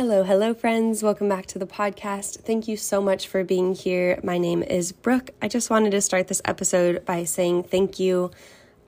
Hello, hello, friends. Welcome back to the podcast. Thank you so much for being here. My name is Brooke. I just wanted to start this episode by saying thank you.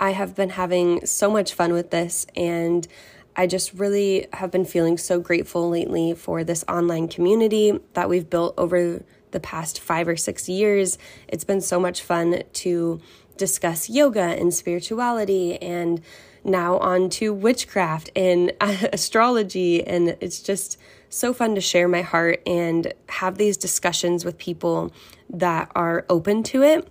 I have been having so much fun with this, and I just really have been feeling so grateful lately for this online community that we've built over the past five or six years. It's been so much fun to discuss yoga and spirituality and now on to witchcraft and astrology. And it's just so fun to share my heart and have these discussions with people that are open to it.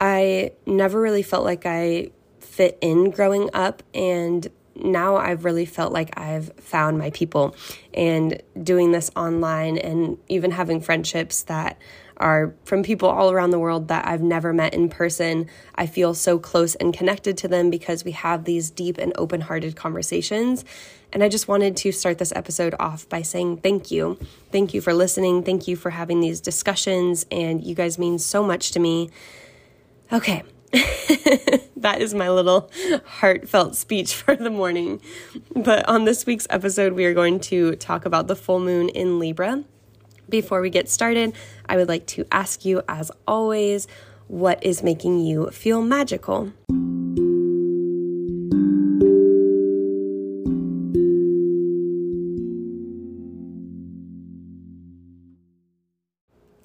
I never really felt like I fit in growing up and now I've really felt like I've found my people and doing this online and even having friendships that are from people all around the world that I've never met in person. I feel so close and connected to them because we have these deep and open hearted conversations. And I just wanted to start this episode off by saying thank you. Thank you for listening. Thank you for having these discussions. And you guys mean so much to me. Okay. that is my little heartfelt speech for the morning. But on this week's episode, we are going to talk about the full moon in Libra. Before we get started, I would like to ask you, as always, what is making you feel magical?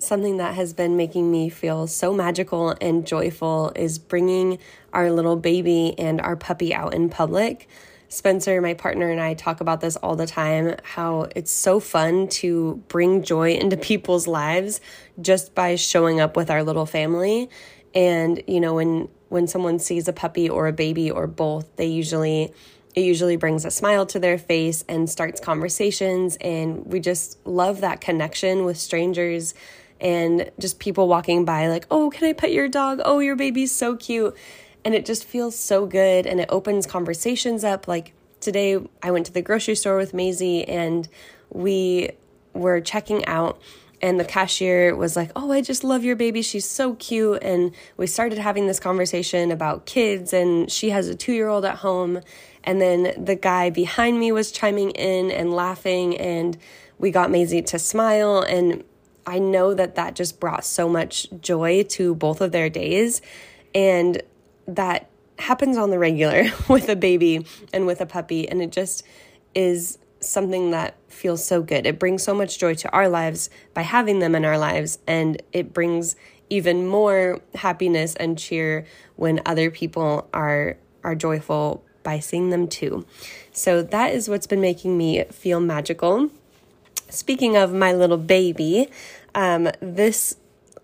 something that has been making me feel so magical and joyful is bringing our little baby and our puppy out in public. Spencer, my partner, and I talk about this all the time how it's so fun to bring joy into people's lives just by showing up with our little family. And, you know, when when someone sees a puppy or a baby or both, they usually it usually brings a smile to their face and starts conversations and we just love that connection with strangers and just people walking by like, "Oh, can I pet your dog? Oh, your baby's so cute." And it just feels so good and it opens conversations up like today I went to the grocery store with Maisie and we were checking out and the cashier was like, "Oh, I just love your baby. She's so cute." And we started having this conversation about kids and she has a 2-year-old at home. And then the guy behind me was chiming in and laughing and we got Maisie to smile and I know that that just brought so much joy to both of their days. And that happens on the regular with a baby and with a puppy. And it just is something that feels so good. It brings so much joy to our lives by having them in our lives. And it brings even more happiness and cheer when other people are are joyful by seeing them too. So that is what's been making me feel magical. Speaking of my little baby, um, this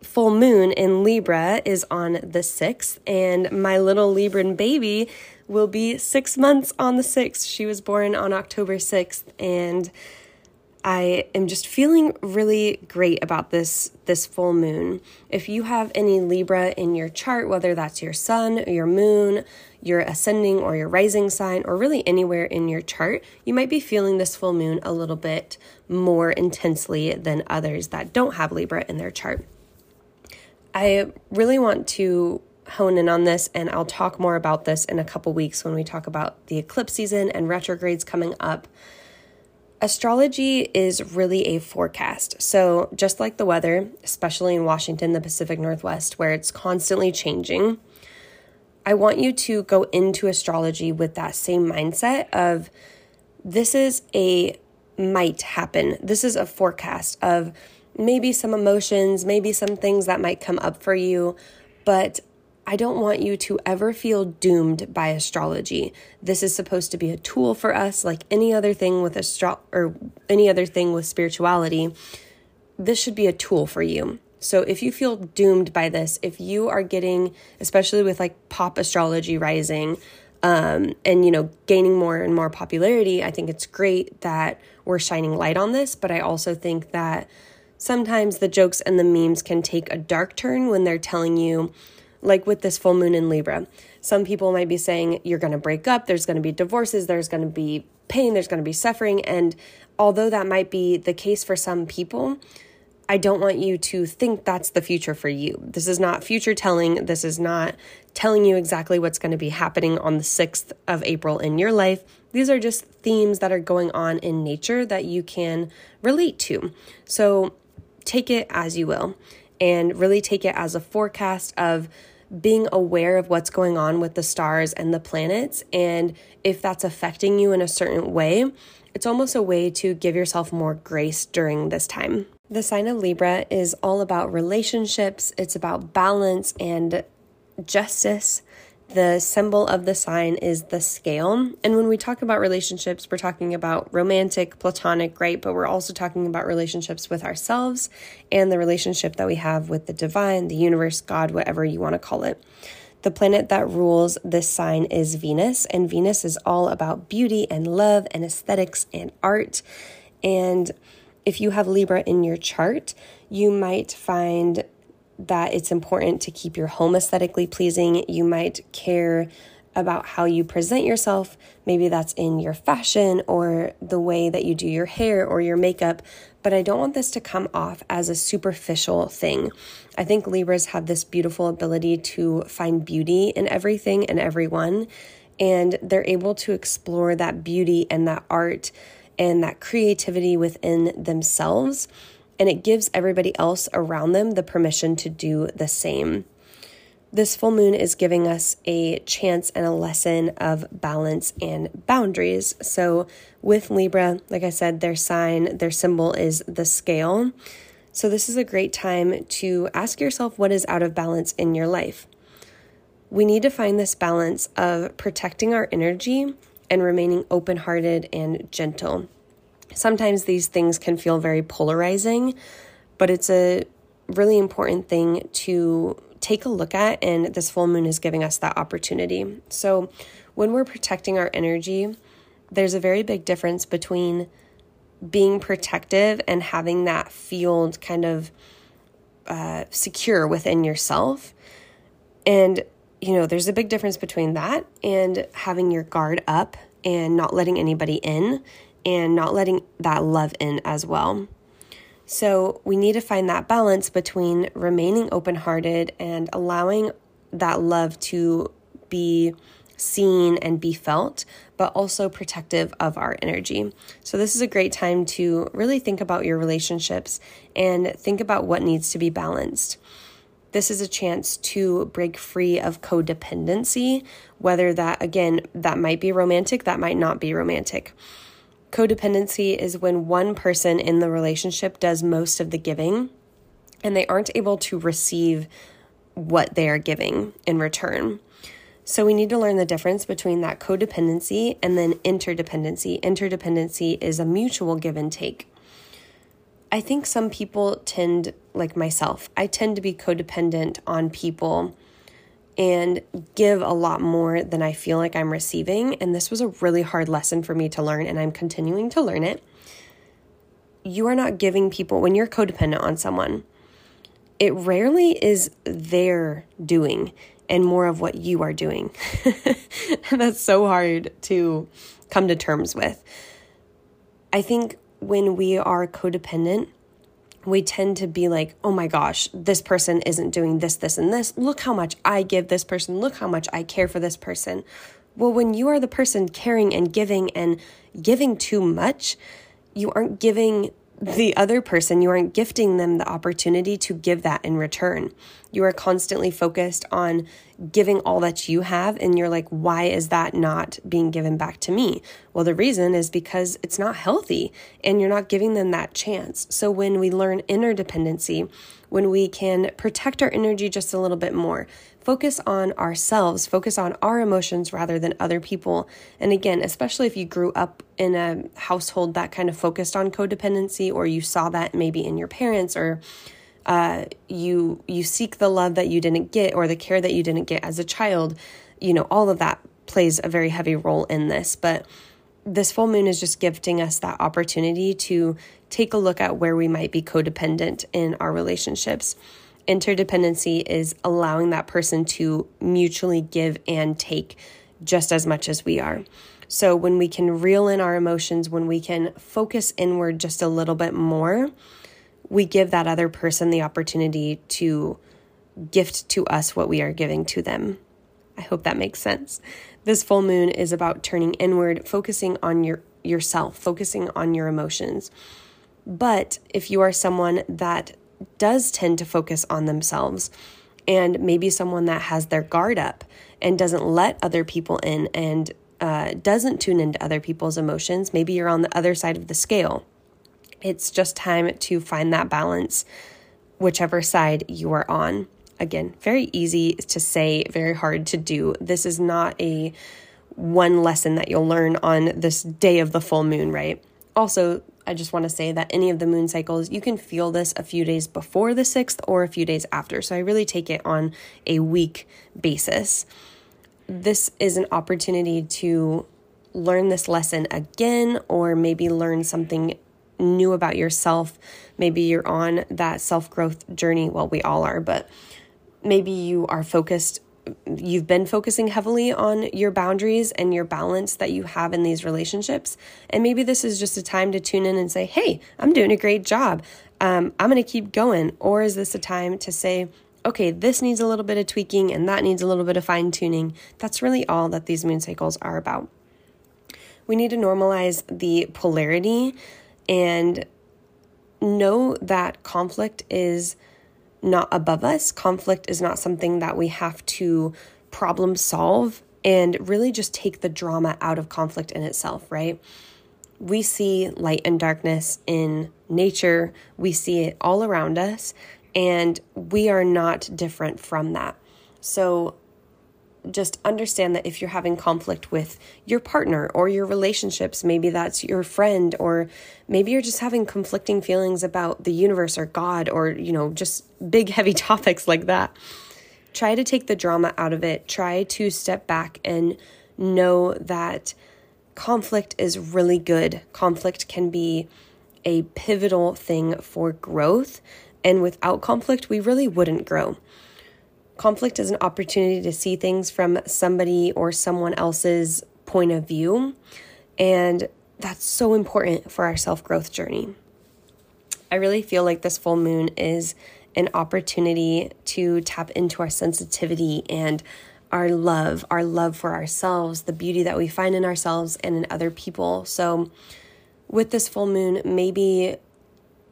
full moon in Libra is on the 6th, and my little Libran baby will be six months on the 6th. She was born on October 6th, and I am just feeling really great about this this full moon. If you have any Libra in your chart, whether that's your sun, your moon, your ascending or your rising sign, or really anywhere in your chart, you might be feeling this full moon a little bit more intensely than others that don't have Libra in their chart. I really want to hone in on this, and I'll talk more about this in a couple weeks when we talk about the eclipse season and retrogrades coming up. Astrology is really a forecast. So, just like the weather, especially in Washington, the Pacific Northwest, where it's constantly changing, I want you to go into astrology with that same mindset of this is a might happen. This is a forecast of maybe some emotions, maybe some things that might come up for you, but I don't want you to ever feel doomed by astrology. This is supposed to be a tool for us like any other thing with astro or any other thing with spirituality. This should be a tool for you. So if you feel doomed by this, if you are getting especially with like pop astrology rising um, and you know gaining more and more popularity, I think it's great that we're shining light on this, but I also think that sometimes the jokes and the memes can take a dark turn when they're telling you like with this full moon in Libra. Some people might be saying you're going to break up, there's going to be divorces, there's going to be pain, there's going to be suffering. And although that might be the case for some people, I don't want you to think that's the future for you. This is not future telling. This is not telling you exactly what's going to be happening on the 6th of April in your life. These are just themes that are going on in nature that you can relate to. So take it as you will and really take it as a forecast of being aware of what's going on with the stars and the planets. And if that's affecting you in a certain way, it's almost a way to give yourself more grace during this time. The sign of Libra is all about relationships, it's about balance and justice. The symbol of the sign is the scale. And when we talk about relationships, we're talking about romantic, platonic, right? But we're also talking about relationships with ourselves and the relationship that we have with the divine, the universe, God, whatever you want to call it. The planet that rules this sign is Venus, and Venus is all about beauty and love and aesthetics and art. And if you have Libra in your chart, you might find that it's important to keep your home aesthetically pleasing. You might care about how you present yourself. Maybe that's in your fashion or the way that you do your hair or your makeup. But I don't want this to come off as a superficial thing. I think Libras have this beautiful ability to find beauty in everything and everyone. And they're able to explore that beauty and that art and that creativity within themselves and it gives everybody else around them the permission to do the same. This full moon is giving us a chance and a lesson of balance and boundaries. So, with Libra, like I said, their sign, their symbol is the scale. So, this is a great time to ask yourself what is out of balance in your life. We need to find this balance of protecting our energy and remaining open hearted and gentle. Sometimes these things can feel very polarizing, but it's a really important thing to take a look at, and this full moon is giving us that opportunity. So, when we're protecting our energy, there's a very big difference between being protective and having that field kind of uh, secure within yourself. And, you know, there's a big difference between that and having your guard up and not letting anybody in and not letting that love in as well. So, we need to find that balance between remaining open hearted and allowing that love to be seen and be felt, but also protective of our energy. So, this is a great time to really think about your relationships and think about what needs to be balanced. This is a chance to break free of codependency, whether that, again, that might be romantic, that might not be romantic. Codependency is when one person in the relationship does most of the giving and they aren't able to receive what they are giving in return. So we need to learn the difference between that codependency and then interdependency. Interdependency is a mutual give and take. I think some people tend, like myself, I tend to be codependent on people and give a lot more than I feel like I'm receiving. And this was a really hard lesson for me to learn, and I'm continuing to learn it. You are not giving people, when you're codependent on someone, it rarely is their doing and more of what you are doing. that's so hard to come to terms with. I think when we are codependent, we tend to be like, oh my gosh, this person isn't doing this, this, and this. Look how much I give this person. Look how much I care for this person. Well, when you are the person caring and giving and giving too much, you aren't giving the other person, you aren't gifting them the opportunity to give that in return. You are constantly focused on giving all that you have, and you're like, why is that not being given back to me? Well, the reason is because it's not healthy and you're not giving them that chance. So, when we learn interdependency, when we can protect our energy just a little bit more, focus on ourselves, focus on our emotions rather than other people. And again, especially if you grew up in a household that kind of focused on codependency, or you saw that maybe in your parents, or uh, you you seek the love that you didn't get or the care that you didn't get as a child, you know, all of that plays a very heavy role in this. But this full moon is just gifting us that opportunity to take a look at where we might be codependent in our relationships interdependency is allowing that person to mutually give and take just as much as we are. So, when we can reel in our emotions, when we can focus inward just a little bit more, we give that other person the opportunity to gift to us what we are giving to them. I hope that makes sense. This full moon is about turning inward, focusing on your yourself, focusing on your emotions. But if you are someone that does tend to focus on themselves, and maybe someone that has their guard up and doesn't let other people in and uh, doesn't tune into other people's emotions, maybe you're on the other side of the scale. It's just time to find that balance, whichever side you are on. Again, very easy to say, very hard to do. This is not a one lesson that you'll learn on this day of the full moon, right? Also, I just want to say that any of the moon cycles, you can feel this a few days before the 6th or a few days after. So I really take it on a week basis. This is an opportunity to learn this lesson again, or maybe learn something new about yourself. Maybe you're on that self growth journey. Well, we all are, but maybe you are focused you've been focusing heavily on your boundaries and your balance that you have in these relationships. And maybe this is just a time to tune in and say, hey, I'm doing a great job. Um, I'm going to keep going. Or is this a time to say, okay, this needs a little bit of tweaking and that needs a little bit of fine tuning? That's really all that these moon cycles are about. We need to normalize the polarity and know that conflict is not above us. Conflict is not something that we have to problem solve and really just take the drama out of conflict in itself, right? We see light and darkness in nature, we see it all around us, and we are not different from that. So, just understand that if you're having conflict with your partner or your relationships, maybe that's your friend, or maybe you're just having conflicting feelings about the universe or God, or, you know, just big, heavy topics like that. Try to take the drama out of it. Try to step back and know that conflict is really good. Conflict can be a pivotal thing for growth. And without conflict, we really wouldn't grow. Conflict is an opportunity to see things from somebody or someone else's point of view. And that's so important for our self growth journey. I really feel like this full moon is an opportunity to tap into our sensitivity and our love, our love for ourselves, the beauty that we find in ourselves and in other people. So, with this full moon, maybe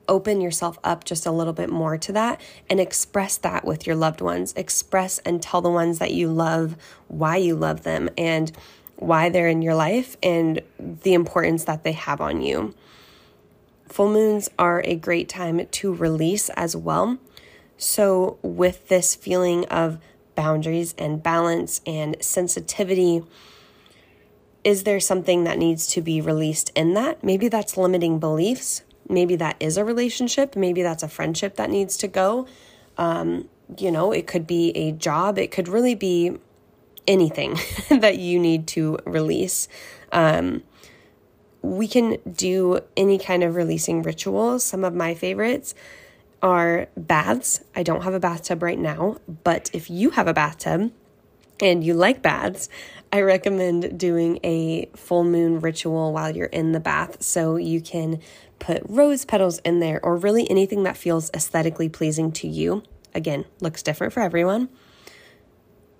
open yourself up just a little bit more to that and express that with your loved ones. Express and tell the ones that you love why you love them and why they're in your life and the importance that they have on you. Full moons are a great time to release as well. So, with this feeling of boundaries and balance and sensitivity, is there something that needs to be released in that? Maybe that's limiting beliefs. Maybe that is a relationship. Maybe that's a friendship that needs to go. Um, you know, it could be a job. It could really be anything that you need to release. Um, we can do any kind of releasing rituals. Some of my favorites are baths. I don't have a bathtub right now, but if you have a bathtub and you like baths, I recommend doing a full moon ritual while you're in the bath so you can put rose petals in there or really anything that feels aesthetically pleasing to you. Again, looks different for everyone.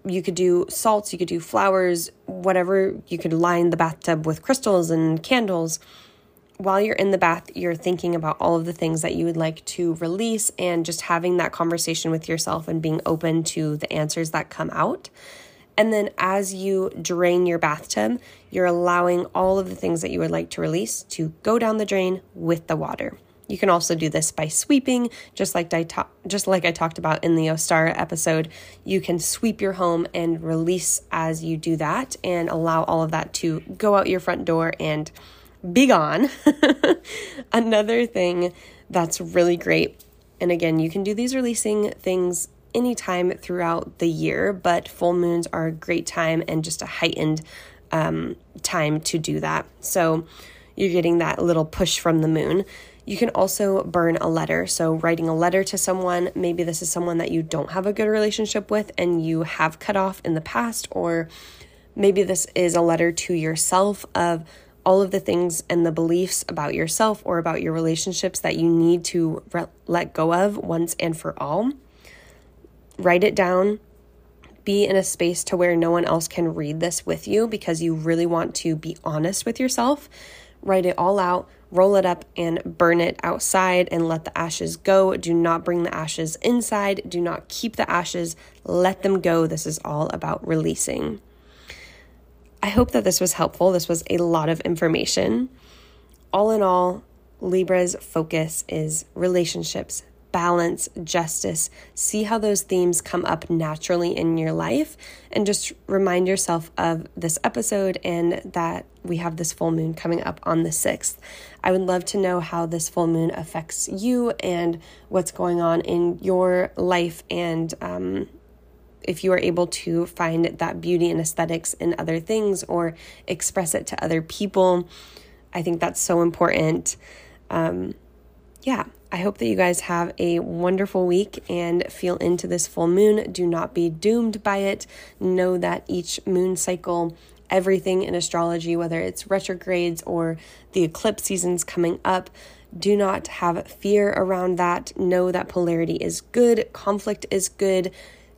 You could do salts, you could do flowers, whatever. You could line the bathtub with crystals and candles while you're in the bath, you're thinking about all of the things that you would like to release and just having that conversation with yourself and being open to the answers that come out. And then as you drain your bathtub, you're allowing all of the things that you would like to release to go down the drain with the water. You can also do this by sweeping, just like I ta- just like I talked about in the Ostara episode. You can sweep your home and release as you do that, and allow all of that to go out your front door and be gone. Another thing that's really great, and again, you can do these releasing things anytime throughout the year, but full moons are a great time and just a heightened um, time to do that. So you're getting that little push from the moon. You can also burn a letter. So, writing a letter to someone, maybe this is someone that you don't have a good relationship with and you have cut off in the past, or maybe this is a letter to yourself of all of the things and the beliefs about yourself or about your relationships that you need to re- let go of once and for all. Write it down, be in a space to where no one else can read this with you because you really want to be honest with yourself. Write it all out, roll it up, and burn it outside and let the ashes go. Do not bring the ashes inside. Do not keep the ashes. Let them go. This is all about releasing. I hope that this was helpful. This was a lot of information. All in all, Libra's focus is relationships, balance, justice. See how those themes come up naturally in your life and just remind yourself of this episode and that we have this full moon coming up on the 6th. I would love to know how this full moon affects you and what's going on in your life and um, if you are able to find that beauty and aesthetics in other things or express it to other people. I think that's so important. Um, yeah, I hope that you guys have a wonderful week and feel into this full moon. Do not be doomed by it. Know that each moon cycle, everything in astrology, whether it's retrogrades or the eclipse seasons coming up, do not have fear around that. Know that polarity is good, conflict is good.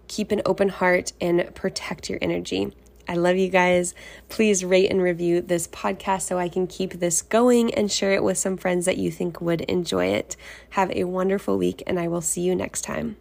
Keep an open heart and protect your energy. I love you guys. Please rate and review this podcast so I can keep this going and share it with some friends that you think would enjoy it. Have a wonderful week, and I will see you next time.